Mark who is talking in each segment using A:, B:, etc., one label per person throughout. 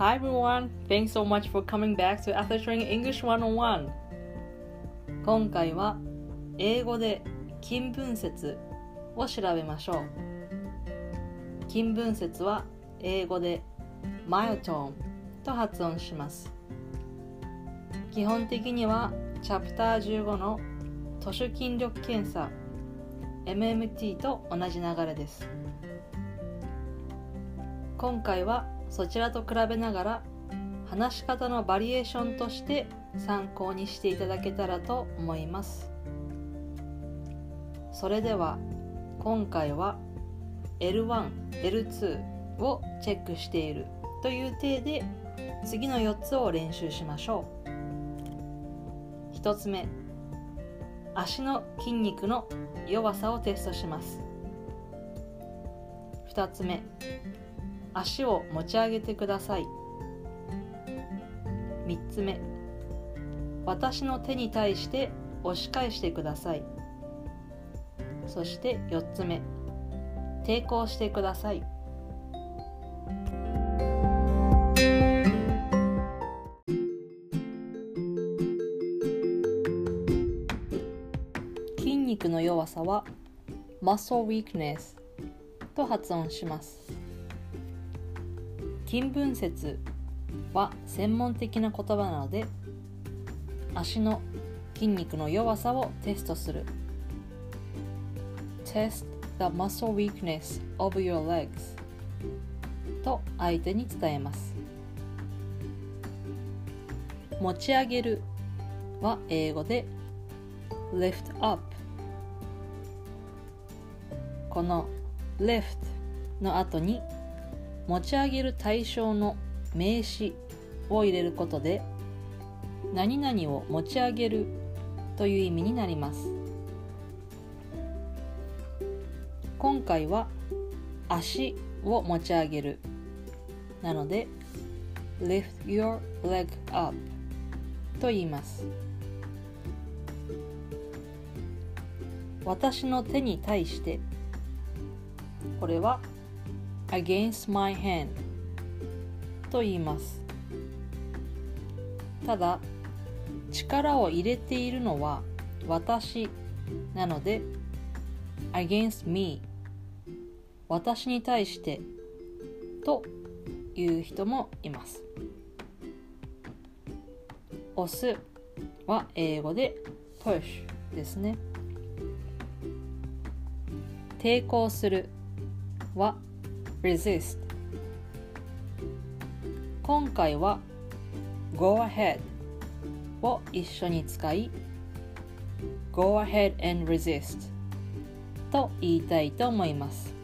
A: Hi everyone! Thanks so much for coming back to After Training English 101! 今回は英語で近分節を調べましょう。近分節は英語でマイトーンと発音します。基本的にはチャプター15の都市筋力検査 MMT と同じ流れです。今回はそちらと比べながら話し方のバリエーションとして参考にしていただけたらと思います。それでは今回は L1、L2 をチェックしているという体で次の4つを練習しましょう。1つ目足の筋肉の弱さをテストします。2つ目足を持ち上げてください。3つ目。私の手に対して押し返してください。そして4つ目。抵抗してください。筋肉の弱さは muscle weakness と発音します。筋分節は専門的な言葉なので足の筋肉の弱さをテストする。Test the muscle weakness of your legs と相手に伝えます。持ち上げるは英語で lift up この lift の後に持ち上げる対象の名詞を入れることで何々を持ち上げるという意味になります。今回は足を持ち上げる。なので lift your leg up と言います。私の手に対してこれは against my hand と言います。ただ力を入れているのは私なので against me 私に対してという人もいます。押すは英語で push ですね。抵抗するは resist. 今回は go ahead を一緒に使い go ahead and resist と言いたいと思います。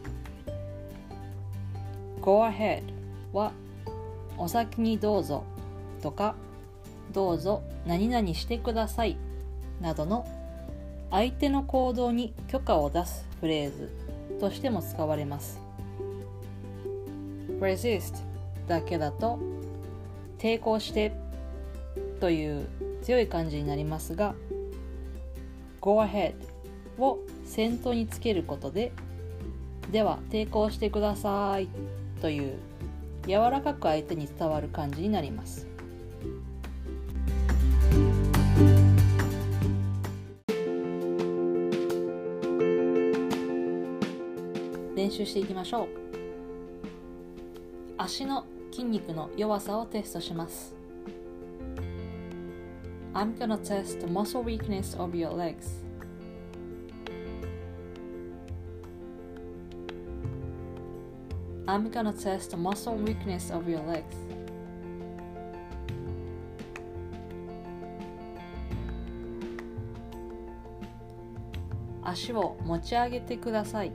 A: Go ahead はお先にどうぞとかどうぞ何々してくださいなどの相手の行動に許可を出すフレーズとしても使われます。Resist だけだと抵抗してという強い感じになりますが go ahead を先頭につけることででは抵抗してくださいという柔らかく相手に伝わる感じになります。練習していきましょう。足の筋肉の弱さをテストします I'm gonna test the muscle weakness of your legs I'm gonna test the muscle weakness of your legs 足を持ち上げてください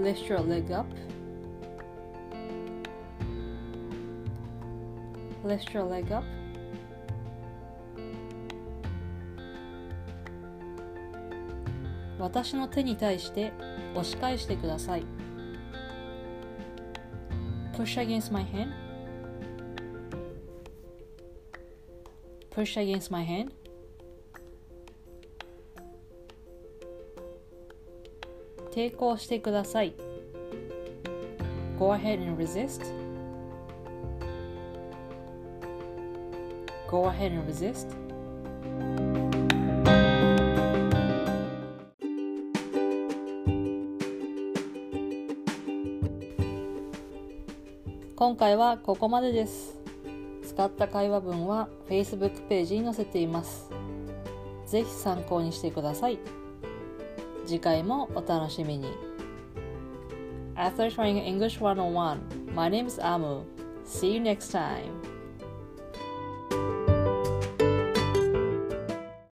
A: Lift your leg up Lift your leg up. 私の手に対して押し返してください。Push against my hand. Push against my hand. 抵抗してください。Go ahead and resist. Go ahead and resist. 今回はここまでです。使った会話文は Facebook ページに載せています。ぜひ参考にしてください。次回もお楽しみに。After trying English 101, my name is Amu. See you next time.